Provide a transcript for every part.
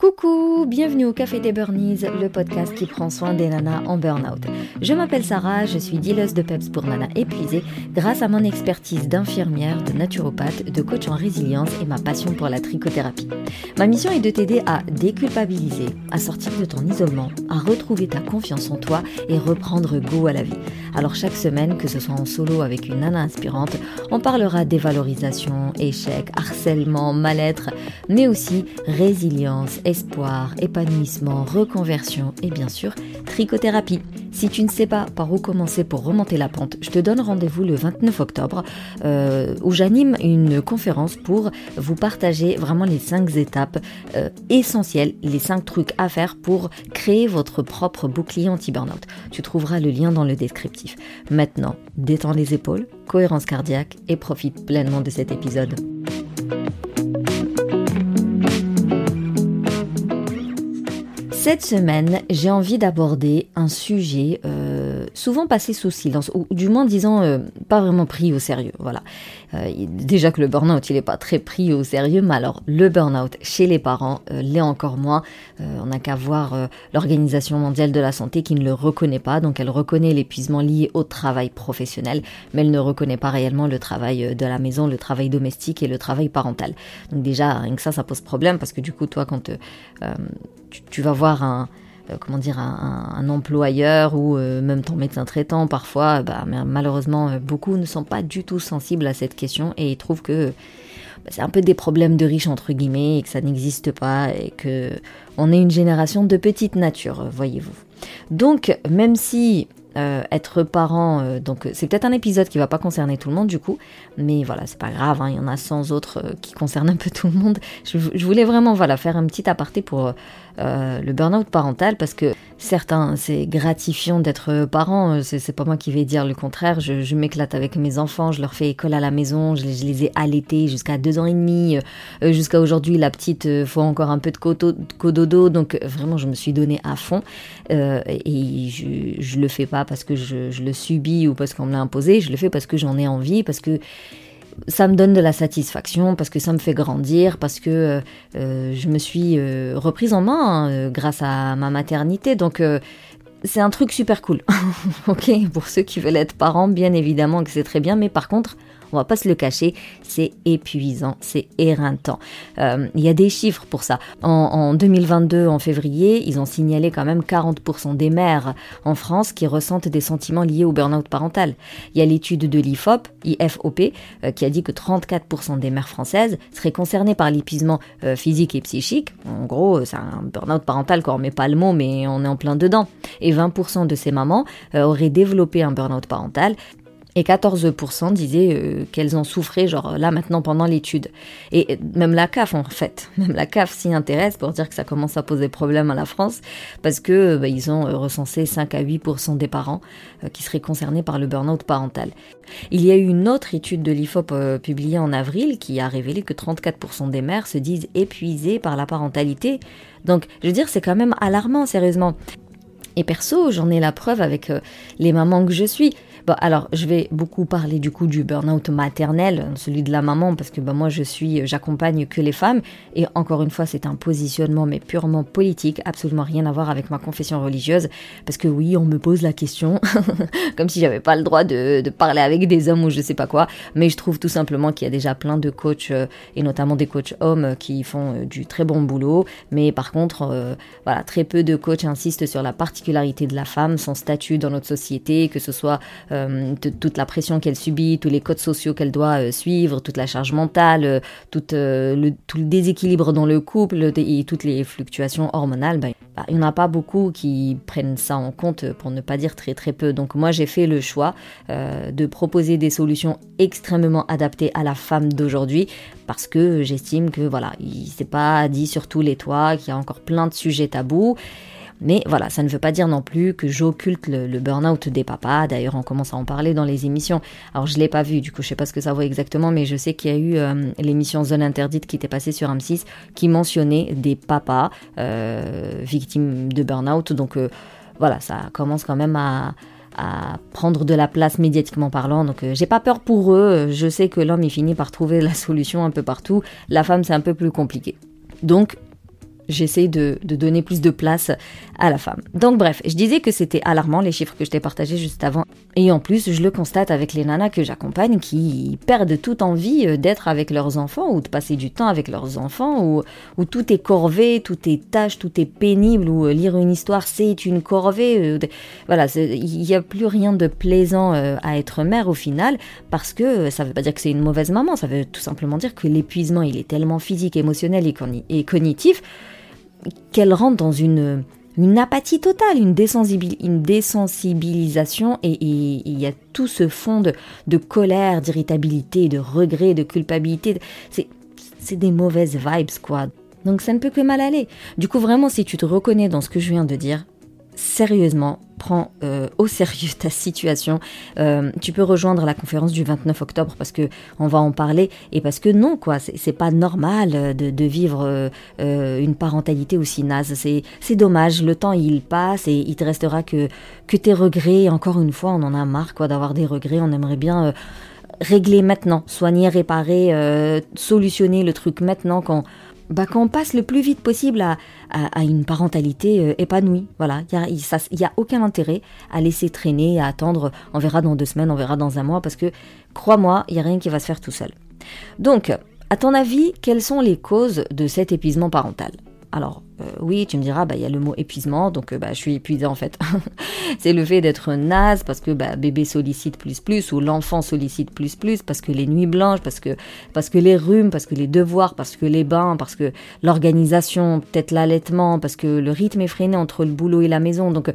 Coucou, bienvenue au Café des Burnies, le podcast qui prend soin des nanas en burn-out. Je m'appelle Sarah, je suis dealeuse de PEPS pour nanas épuisées grâce à mon expertise d'infirmière, de naturopathe, de coach en résilience et ma passion pour la trichothérapie. Ma mission est de t'aider à déculpabiliser, à sortir de ton isolement, à retrouver ta confiance en toi et reprendre goût à la vie. Alors chaque semaine, que ce soit en solo avec une nana inspirante, on parlera dévalorisation, échec, harcèlement, mal-être, mais aussi résilience, espoir, épanouissement, reconversion et bien sûr trichothérapie. Si tu ne sais pas par où commencer pour remonter la pente, je te donne rendez-vous le 29 octobre euh, où j'anime une conférence pour vous partager vraiment les 5 étapes euh, essentielles, les 5 trucs à faire pour créer votre propre bouclier anti-burnout. Tu trouveras le lien dans le descriptif. Maintenant, détends les épaules, cohérence cardiaque et profite pleinement de cet épisode. Cette semaine, j'ai envie d'aborder un sujet euh, souvent passé sous silence, ou du moins disant euh, pas vraiment pris au sérieux. Voilà. Euh, déjà que le burn-out, il n'est pas très pris au sérieux, mais alors le burn-out chez les parents l'est encore moins. on n'a qu'à voir l'Organisation mondiale de la santé qui ne le reconnaît pas, donc elle reconnaît l'épuisement lié au travail professionnel, mais elle ne reconnaît pas réellement le travail de la maison, le travail domestique et le travail parental. Donc déjà, rien que ça, ça pose problème parce que du coup, toi, quand tu, vas voir un, euh, comment dire, un, employeur ou euh, même ton médecin traitant, parfois, bah, malheureusement, euh, beaucoup ne sont pas du tout sensibles à cette question et ils trouvent que bah, c'est un peu des problèmes de riches entre guillemets et que ça n'existe pas et que on est une génération de petite nature, voyez-vous. Donc, même si être parent, c'est peut-être un épisode qui va pas concerner tout le monde du coup, mais voilà, c'est pas grave, hein, il y en a 100 autres qui concernent un peu tout le monde. Je, je voulais vraiment voilà faire un petit aparté pour euh, le burn-out parental parce que certains, c'est gratifiant d'être parent, euh, c'est pas moi qui vais dire le contraire, je, m'éclate avec mes enfants, je leur fais école à la maison, je les, ai allaités jusqu'à deux ans et demi, euh, jusqu'à aujourd'hui la petite faut encore un peu de cododo, donc vraiment je me suis donné à fond et je, je le fais pas parce que je, je le subis ou parce qu'on me l'a imposé, je le fais parce que j'en ai envie, parce que ça me donne de la satisfaction parce que ça me fait grandir, parce que euh, euh, je me suis euh, reprise en main hein, grâce à ma maternité. Donc c'est un truc super cool. ok, pour ceux qui veulent être parents, bien évidemment que c'est très bien, mais par contre, on va pas se le cacher, c'est épuisant, c'est éreintant. Euh, il y a des chiffres pour ça. En, 2022, en février, ils ont signalé quand même 40% des mères en France qui ressentent des sentiments liés au burn-out parental. Il y a l'étude de l'IFOP, IFOP, euh, qui a dit que 34% des mères françaises seraient concernées par l'épuisement euh, physique et psychique. En gros, c'est un burn-out parental, quoi. On met pas le mot, mais on est en plein dedans. Et 20% de ces mamans auraient développé un burn-out parental et 14% disaient euh, qu'elles en souffraient, genre là maintenant pendant l'étude. Et même la CAF en fait, même la CAF s'y intéresse pour dire que ça commence à poser problème à la France, parce que bah, ils ont euh, recensé 5 à 8% des parents euh, qui seraient concernés par le burn-out parental. Il y a eu une autre étude de l'IFOP publiée en avril qui a révélé que 34% des mères se disent épuisées par la parentalité. Donc je veux dire, c'est quand même alarmant, sérieusement. Et perso, j'en ai la preuve avec les mamans que je suis. Bon, alors, je vais beaucoup parler du coup du burn-out maternel, celui de la maman, parce que bah, moi, je suis, j'accompagne que les femmes. Et encore une fois, c'est un positionnement, mais purement politique, absolument rien à voir avec ma confession religieuse. Parce que oui, on me pose la question, comme si j'avais pas le droit de, parler avec des hommes ou je sais pas quoi. Mais je trouve tout simplement qu'il y a déjà plein de coachs, euh, et notamment des coachs hommes, qui font euh, du très bon boulot. Mais par contre, euh, voilà, très peu de coachs insistent sur la de la femme, son statut dans notre société, que ce soit euh, toute la pression qu'elle subit, tous les codes sociaux qu'elle doit euh, suivre, toute la charge mentale, euh, tout, le, tout le déséquilibre dans le couple et toutes les fluctuations hormonales, ben, bah, il n'y en a pas beaucoup qui prennent ça en compte, pour ne pas dire très très peu. Donc moi j'ai fait le choix de proposer des solutions extrêmement adaptées à la femme d'aujourd'hui parce que j'estime que voilà, il s'est pas dit sur tous les toits, qu'il y a encore plein de sujets tabous mais voilà, ça ne veut pas dire non plus que j'occulte le, burn-out des papas. D'ailleurs, on commence à en parler dans les émissions. Alors, je l'ai pas vu, du coup, je sais pas ce que ça vaut exactement, mais je sais qu'il y a eu euh, l'émission Zone Interdite qui était passée sur M6 qui mentionnait des papas euh, victimes de burn-out. Donc, euh, voilà, ça commence quand même à, prendre de la place médiatiquement parlant. Donc j'ai pas peur pour eux. Je sais que l'homme il finit par trouver la solution un peu partout. La femme c'est un peu plus compliqué. Donc j'essaie de, donner plus de place à la femme. Donc bref, je disais que c'était alarmant les chiffres que je t'ai partagés juste avant. Et en plus, je le constate avec les nanas que j'accompagne qui perdent toute envie euh, d'être avec leurs enfants ou de passer du temps avec leurs enfants, où, où tout est corvée, tout est tâche, tout est pénible, où euh, lire une histoire c'est une corvée. Euh, voilà, il n'y a plus rien de plaisant à être mère au final, parce que ça ne veut pas dire que c'est une mauvaise maman, ça veut tout simplement dire que l'épuisement il est tellement physique, émotionnel et cognitif qu'elle rentre dans une, une apathie totale, une, une désensibilisation, et il y a tout ce fond de, colère, d'irritabilité, de regret, de culpabilité. C'est des mauvaises vibes, quoi. Donc ça ne peut que mal aller. Du coup, vraiment, si tu te reconnais dans ce que je viens de dire, sérieusement, prends euh, au sérieux ta situation. Euh, tu peux rejoindre la conférence du 29 octobre parce que on va en parler et parce que non, quoi, c'est pas normal de, vivre euh, une parentalité aussi naze. C'est dommage, le temps il passe et il te restera que, que tes regrets. Encore une fois, on en a marre quoi d'avoir des regrets. On aimerait bien régler maintenant, soigner, réparer, solutionner le truc maintenant quand bah, qu'on passe le plus vite possible à, une parentalité euh, épanouie. Voilà, il n'y a, aucun intérêt à laisser traîner, à attendre, on verra dans deux semaines, on verra dans un mois, parce que crois-moi, il n'y a rien qui va se faire tout seul. Donc, à ton avis, quelles sont les causes de cet épuisement parental? Alors, euh, oui, tu me diras, bah, il y a le mot épuisement, donc euh, bah, je suis épuisée en fait. c'est le fait d'être naze parce que bah, bébé sollicite plus plus, ou l'enfant sollicite plus plus, parce que les nuits blanches, parce que, parce que les rhumes, parce que les devoirs, parce que les bains, parce que l'organisation, peut-être l'allaitement, parce que le rythme est freiné entre le boulot et la maison. Donc,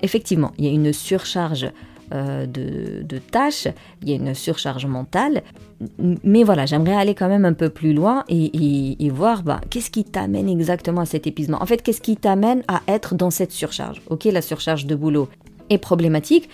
effectivement, il y a une surcharge euh, de, tâches, il y a une surcharge mentale. Mais voilà, j'aimerais aller quand même un peu plus loin et, voir bah, qu'est-ce qui t'amène exactement à cet épuisement? En fait, qu'est-ce qui t'amène à être dans cette surcharge? Ok, la surcharge de boulot est problématique,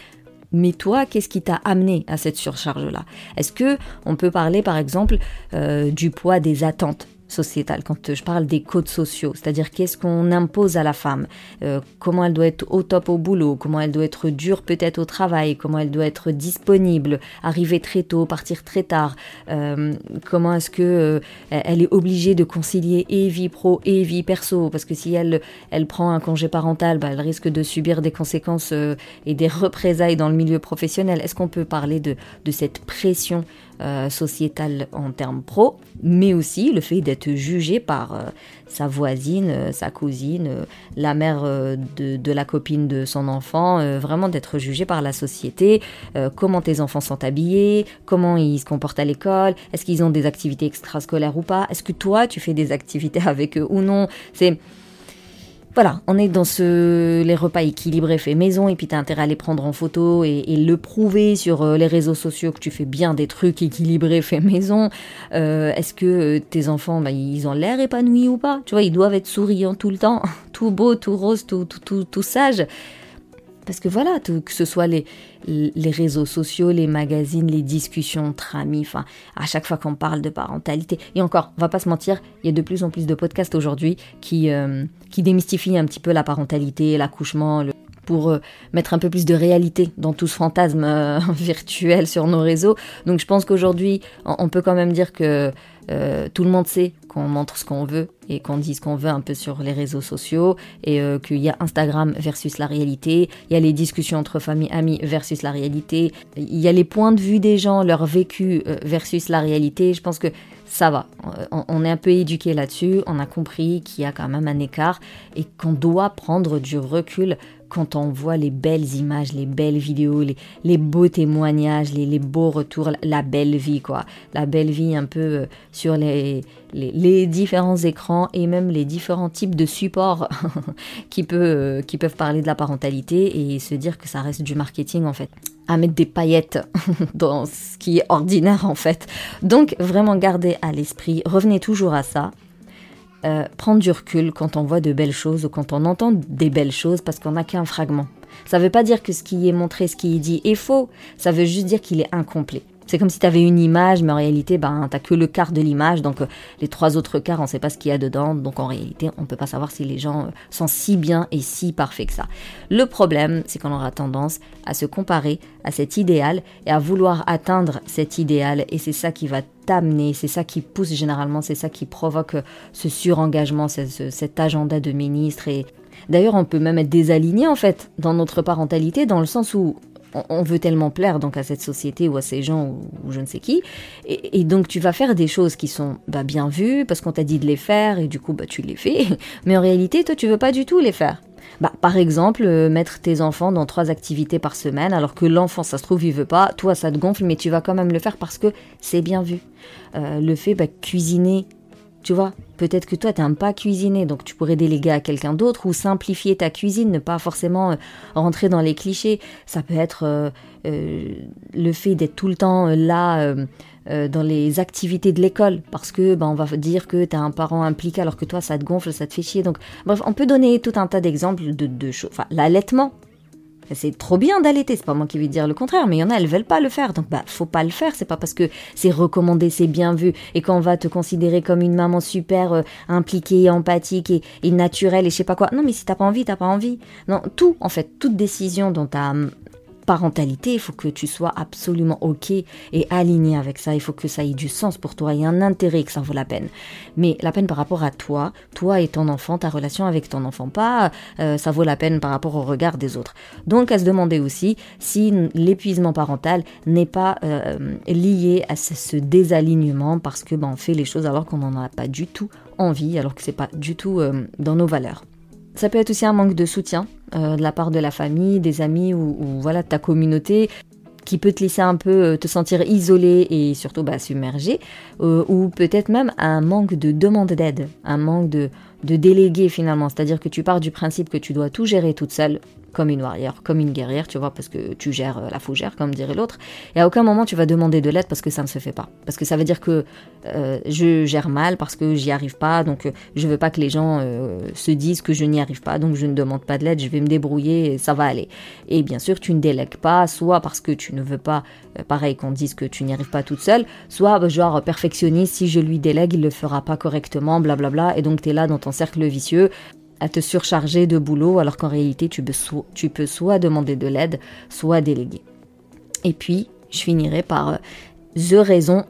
mais toi, qu'est-ce qui t'a amené à cette surcharge-là? Est-ce que on peut parler, par exemple, euh, du poids des attentes? Sociétale, quand je parle des codes sociaux, c'est-à-dire qu'est-ce qu'on impose à la femme, euh, comment elle doit être au top au boulot, comment elle doit être dure peut-être au travail, comment elle doit être disponible, arriver très tôt, partir très tard, euh, comment est-ce que euh, elle est obligée de concilier et vie pro et vie perso, parce que si elle, elle prend un congé parental, bah, elle risque de subir des conséquences et des représailles dans le milieu professionnel. Est-ce qu'on peut parler de, de cette pression euh, sociétal en termes pro, mais aussi le fait d'être jugé par euh, sa voisine, euh, sa cousine, la mère de, la copine de son enfant, vraiment d'être jugé par la société, comment tes enfants sont habillés, comment ils se comportent à l'école, est-ce qu'ils ont des activités extrascolaires ou pas, est-ce que toi tu fais des activités avec eux ou non, c'est voilà, on est dans ce les repas équilibrés faits maison et puis t'as intérêt à les prendre en photo et, le prouver sur euh, les réseaux sociaux que tu fais bien des trucs équilibrés faits maison. Euh, est-ce que euh, tes enfants, bah, ils ont l'air épanouis ou pas? Tu vois, ils doivent être souriants tout le temps, tout beau, tout rose, tout, tout, tout, tout sage. Parce que voilà, que ce soit les, les réseaux sociaux, les magazines, les discussions entre amis, enfin, à chaque fois qu'on parle de parentalité. Et encore, on va pas se mentir, il y a de plus en plus de podcasts aujourd'hui qui, euh, qui démystifient un petit peu la parentalité, l'accouchement, pour euh, mettre un peu plus de réalité dans tout ce fantasme euh, virtuel sur nos réseaux. Donc je pense qu'aujourd'hui, on peut quand même dire que tout le monde sait qu'on montre ce qu'on veut et qu'on dit ce qu'on veut un peu sur les réseaux sociaux et euh, qu'il y a Instagram versus la réalité, il y a les discussions entre famille, amis versus la réalité, il y a les points de vue des gens, leur vécu euh, versus la réalité. Je pense que ça va. On, est un peu éduqué là-dessus, on a compris qu'il y a quand même un écart et qu'on doit prendre du recul quand on voit les belles images, les belles vidéos, les, beaux témoignages, les, beaux retours, la belle vie, quoi. La belle vie un peu euh, sur les, différents écrans et même les différents types de supports euh, qui peuvent parler de la parentalité et se dire que ça reste du marketing, en fait à mettre des paillettes dans ce qui est ordinaire en fait. Donc vraiment gardez à l'esprit, revenez toujours à ça. Euh, prendre du recul quand on voit de belles choses ou quand on entend des belles choses parce qu'on n'a qu'un fragment. Ça ne veut pas dire que ce qui est montré, ce qui est dit est faux, ça veut juste dire qu'il est incomplet. C'est comme si tu avais une image, mais en réalité, ben, tu que le quart de l'image. Donc, euh, les trois autres quarts, on ne sait pas ce qu'il y a dedans. Donc, en réalité, on ne peut pas savoir si les gens euh, sont si bien et si parfaits que ça. Le problème, c'est qu'on aura tendance à se comparer à cet idéal et à vouloir atteindre cet idéal. Et c'est ça qui va t'amener, c'est ça qui pousse généralement, c'est ça qui provoque euh, ce surengagement, cet agenda de ministre. Et d'ailleurs, on peut même être désaligné en fait dans notre parentalité, dans le sens où on veut tellement plaire donc à cette société ou à ces gens ou, je ne sais qui. Et, donc tu vas faire des choses qui sont bah, bien vues parce qu'on t'a dit de les faire et du coup bah, tu les fais. Mais en réalité, toi, tu veux pas du tout les faire. Bah, par exemple, euh, mettre tes enfants dans trois activités par semaine, alors que l'enfant, ça se trouve, il veut pas, toi, ça te gonfle, mais tu vas quand même le faire parce que c'est bien vu. Euh, le fait, bah, cuisiner tu vois, peut-être que toi, tu n'aimes pas cuisiner, donc tu pourrais déléguer à quelqu'un d'autre ou simplifier ta cuisine, ne pas forcément euh, rentrer dans les clichés. Ça peut être euh, euh, le fait d'être tout le temps là dans les activités de l'école, parce que ben, on va dire que tu as un parent impliqué alors que toi, ça te gonfle, ça te fait chier. Donc, bref, on peut donner tout un tas d'exemples de, de choses. L'allaitement, c'est trop bien d'allaiter, c'est pas moi qui vais dire le contraire, mais il y en a, elles veulent pas le faire. Donc, bah, faut pas le faire. C'est pas parce que c'est recommandé, c'est bien vu, et qu'on va te considérer comme une maman super euh, impliquée, empathique et, et, naturelle et je sais pas quoi. Non, mais si t'as pas envie, t'as pas envie. Non, tout, en fait, toute décision dont t'as parentalité, il faut que tu sois absolument OK et aligné avec ça. Il faut que ça ait du sens pour toi et un intérêt, que ça vaut la peine. Mais la peine par rapport à toi, toi et ton enfant, ta relation avec ton enfant, pas euh, ça vaut la peine par rapport au regard des autres. Donc à se demander aussi si l'épuisement parental n'est pas euh, lié à ce, désalignement parce que ben, on fait les choses alors qu'on n'en a pas du tout envie, alors que c'est pas du tout euh, dans nos valeurs. Ça peut être aussi un manque de soutien euh, de la part de la famille, des amis ou, voilà ta communauté qui peut te laisser un peu euh, te sentir isolé et surtout bah, submergé, euh, ou peut-être même un manque de demande d'aide, un manque de, de déléguer finalement, c'est-à-dire que tu pars du principe que tu dois tout gérer toute seule, comme une warrior, comme une guerrière, tu vois, parce que tu gères euh, la fougère, comme dirait l'autre. Et à aucun moment tu vas demander de l'aide parce que ça ne se fait pas. Parce que ça veut dire que euh, je gère mal parce que j'y arrive pas, donc euh, je veux pas que les gens se disent que je n'y arrive pas, donc je ne demande pas de l'aide, je vais me débrouiller et ça va aller. Et bien sûr, tu ne délègues pas, soit parce que tu ne veux pas, pareil, qu'on dise que tu n'y arrives pas toute seule, soit bah, genre perfectionniste, si je lui délègue, il le fera pas correctement, blablabla, et donc tu es là dans ton cercle vicieux à te surcharger de boulot alors qu'en réalité tu peux, soit demander de l'aide, soit déléguer. Et puis, je finirai par euh, The raison.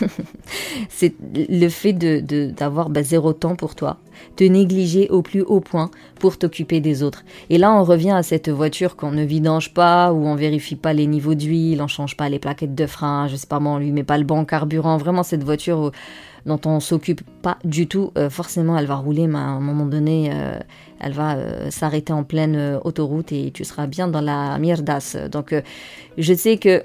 c'est le fait de, d'avoir bah, zéro temps pour toi, te négliger au plus haut point pour t'occuper des autres. Et là, on revient à cette voiture qu'on ne vidange pas, où on vérifie pas les niveaux d'huile, on change pas les plaquettes de frein, je sais pas moi, on lui met pas le bon carburant. Vraiment, cette voiture où dont on s'occupe pas du tout, euh, forcément elle va rouler, mais à un moment donné, euh, elle va euh, s'arrêter en pleine autoroute et tu seras bien dans la mierdasse. Donc je sais que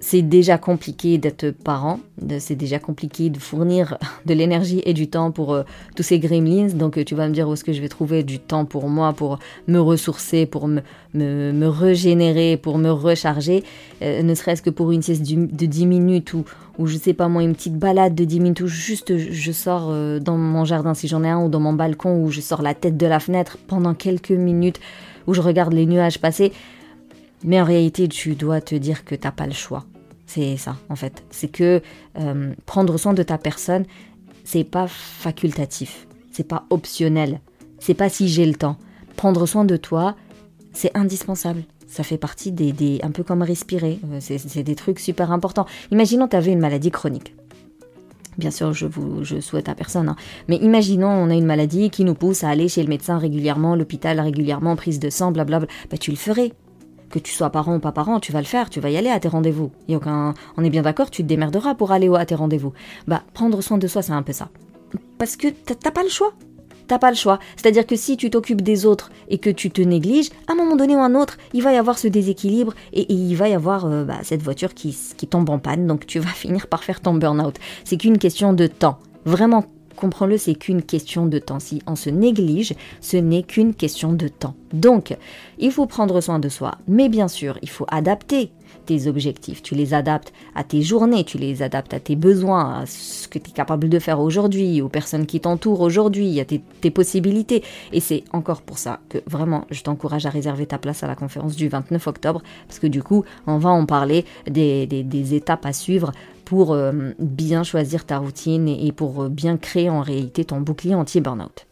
c'est déjà compliqué d'être parent, c'est déjà compliqué de fournir de l'énergie et du temps pour tous ces gremlins. Donc tu vas me dire où est-ce que je vais trouver du temps pour moi, pour me ressourcer, pour me, me, régénérer, pour me recharger, ne serait-ce que pour une sieste de 10 minutes ou, ou je sais pas moi, une petite balade de 10 minutes où juste je sors euh, dans mon jardin si j'en ai un ou dans mon balcon où je sors la tête de la fenêtre pendant quelques minutes où je regarde les nuages passer. Mais en réalité, tu dois te dire que t'as pas le choix. C'est ça, en fait. C'est que euh, prendre soin de ta personne, c'est pas facultatif, c'est pas optionnel, c'est pas si j'ai le temps. Prendre soin de toi, c'est indispensable ça fait partie des, un peu comme respirer. Euh, c'est des trucs super importants. Imaginons tu avais une maladie chronique. Bien sûr, je vous je souhaite à personne. Hein. Mais imaginons on a une maladie qui nous pousse à aller chez le médecin régulièrement, l'hôpital régulièrement, prise de sang, blablabla. Bah tu le ferais. Que tu sois parent ou pas parent, tu vas le faire, tu vas y aller à tes rendez-vous. Et aucun, on est bien d'accord, tu te démerderas pour aller à tes rendez-vous. Bah prendre soin de soi, c'est un peu ça. Parce que t'as pas le choix. T'as pas le choix. C'est-à-dire que si tu t'occupes des autres et que tu te négliges, à un moment donné ou un autre, il va y avoir ce déséquilibre et, il va y avoir euh, bah, cette voiture qui, qui tombe en panne. Donc tu vas finir par faire ton burn-out. C'est qu'une question de temps. Vraiment, comprends-le, c'est qu'une question de temps. Si on se néglige, ce n'est qu'une question de temps. Donc, il faut prendre soin de soi. Mais bien sûr, il faut adapter tes objectifs, tu les adaptes à tes journées, tu les adaptes à tes besoins, à ce que tu es capable de faire aujourd'hui, aux personnes qui t'entourent aujourd'hui, à tes, possibilités. Et c'est encore pour ça que vraiment, je t'encourage à réserver ta place à la conférence du 29 octobre, parce que du coup, on va en parler des, des, étapes à suivre pour euh, bien choisir ta routine et, pour euh, bien créer en réalité ton bouclier anti-burnout.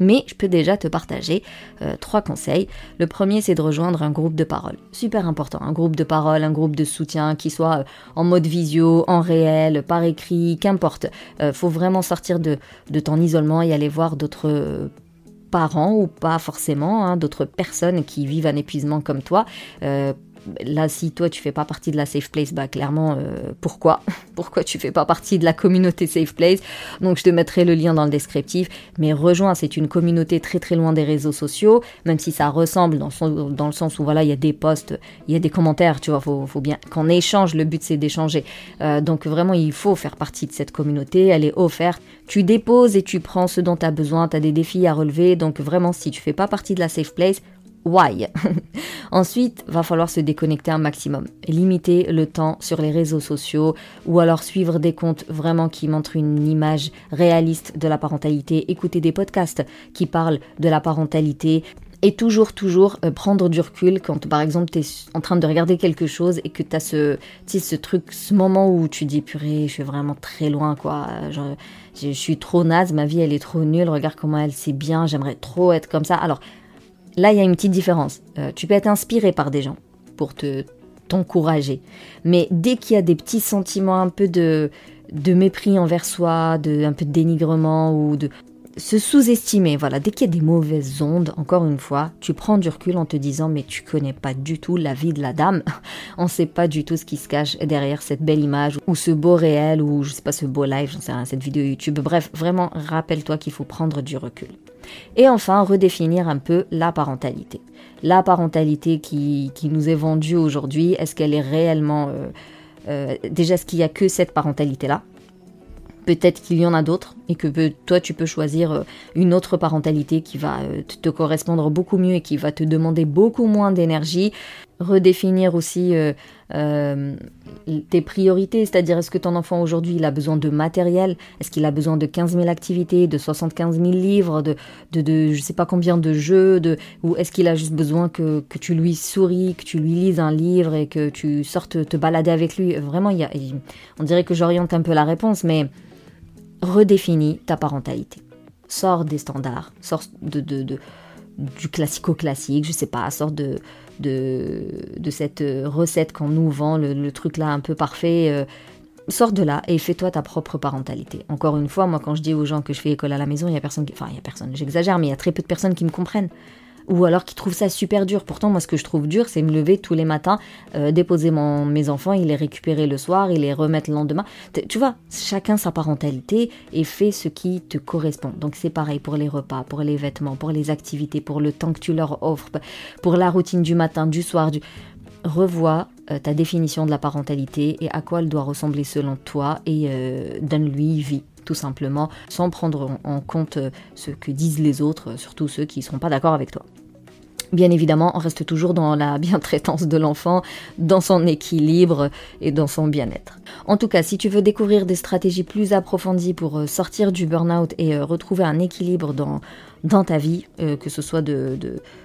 Mais je peux déjà te partager euh, trois conseils. Le premier, c'est de rejoindre un groupe de parole. Super important, un groupe de parole, un groupe de soutien qui soit en mode visio, en réel, par écrit, qu'importe. Faut vraiment sortir de, de ton isolement et aller voir d'autres parents ou pas forcément, hein, d'autres personnes qui vivent un épuisement comme toi là, si toi tu fais pas partie de la safe place, bah clairement, euh, pourquoi? Pourquoi tu fais pas partie de la communauté safe place? Donc je te mettrai le lien dans le descriptif. Mais rejoins, c'est une communauté très très loin des réseaux sociaux, même si ça ressemble dans, dans le sens où voilà, il y a des posts, il y a des commentaires, tu vois, faut, faut bien qu'on échange. Le but c'est d'échanger. Euh, donc vraiment, il faut faire partie de cette communauté. Elle est offerte. Tu déposes et tu prends ce dont tu as besoin. Tu as des défis à relever. Donc vraiment, si tu fais pas partie de la safe place, why Ensuite, va falloir se déconnecter un maximum, limiter le temps sur les réseaux sociaux ou alors suivre des comptes vraiment qui montrent une image réaliste de la parentalité, écouter des podcasts qui parlent de la parentalité, et toujours, toujours euh, prendre du recul quand, par exemple, tu es en train de regarder quelque chose et que tu as ce, ce truc, ce moment où tu dis, purée, je suis vraiment très loin, quoi. je, suis trop naze, ma vie, elle est trop nulle, regarde comment elle sait bien, j'aimerais trop être comme ça. Alors, Là, il y a une petite différence. Euh, tu peux être inspiré par des gens pour te t'encourager. Mais dès qu'il y a des petits sentiments un peu de, de mépris envers soi, de, un peu de dénigrement ou de se sous-estimer, voilà, dès qu'il y a des mauvaises ondes, encore une fois, tu prends du recul en te disant mais tu connais pas du tout la vie de la dame, on sait pas du tout ce qui se cache derrière cette belle image ou ce beau réel ou je sais pas ce beau live, j'en sais rien, cette vidéo YouTube. Bref, vraiment rappelle-toi qu'il faut prendre du recul. Et enfin, redéfinir un peu la parentalité. La parentalité qui, nous est vendue aujourd'hui, est-ce qu'elle est réellement... Euh, euh, déjà, est-ce qu'il n'y a que cette parentalité-là? Peut-être qu'il y en a d'autres et que toi tu peux choisir euh, une autre parentalité qui va te correspondre beaucoup mieux et qui va te demander beaucoup moins d'énergie redéfinir aussi euh, euh, tes priorités, c'est-à-dire est-ce que ton enfant aujourd'hui a besoin de matériel, est-ce qu'il a besoin de 15 000 activités, de 75 000 livres, de, de, de je sais pas combien de jeux, de, ou est-ce qu'il a juste besoin que, que, tu lui souris, que tu lui lises un livre et que tu sortes te balader avec lui? Vraiment, il y a, on dirait que j'oriente un peu la réponse, mais redéfinis ta parentalité. Sors des standards, sors de du classico-classique, je sais pas, sors de de, cette euh, recette qu'on nous vend, le, truc là un peu parfait. Euh, sors de là et fais-toi ta propre parentalité. Encore une fois, moi quand je dis aux gens que je fais école à la maison, il y a personne qui... Enfin, il y a personne, j'exagère, mais il y a très peu de personnes qui me comprennent ou alors qui trouvent ça super dur. Pourtant, moi, ce que je trouve dur, c'est me lever tous les matins, euh, déposer mes enfants, il les récupérer le soir, il les remettre le lendemain. Tu vois, chacun sa parentalité et fait ce qui te correspond. Donc c'est pareil pour les repas, pour les vêtements, pour les activités, pour le temps que tu leur offres, pour la routine du matin, du soir, revois euh, ta définition de la parentalité et à quoi elle doit ressembler selon toi et euh, donne-lui vie tout simplement, sans prendre en compte ce que disent les autres, surtout ceux qui ne seront pas d'accord avec toi. Bien évidemment, on reste toujours dans la bientraitance de l'enfant, dans son équilibre et dans son bien-être. En tout cas, si tu veux découvrir des stratégies plus approfondies pour euh, sortir du burn-out et euh, retrouver un équilibre dans, dans ta vie, euh, que ce soit de,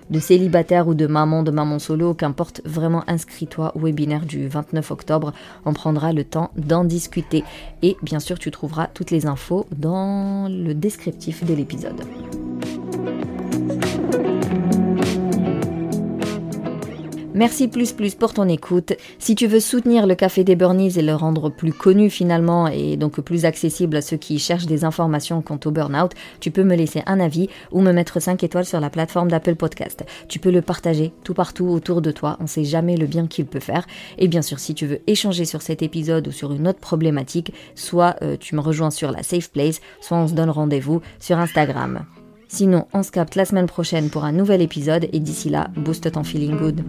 de, célibataire ou de maman, de maman solo, qu'importe, vraiment inscris-toi au webinaire du 29 octobre. On prendra le temps d'en discuter. Et bien sûr, tu trouveras toutes les infos dans le descriptif de l'épisode. Merci plus plus pour ton écoute. Si tu veux soutenir le Café des Burnies et le rendre plus connu finalement et donc plus accessible à ceux qui cherchent des informations quant au burn-out, tu peux me laisser un avis ou me mettre 5 étoiles sur la plateforme d'Apple Podcast. Tu peux le partager tout partout autour de toi, on sait jamais le bien qu'il peut faire. Et bien sûr, si tu veux échanger sur cet épisode ou sur une autre problématique, soit euh, tu me rejoins sur la Safe Place, soit on se donne rendez-vous sur Instagram. Sinon, on se capte la semaine prochaine pour un nouvel épisode et d'ici là, booste ton feeling good.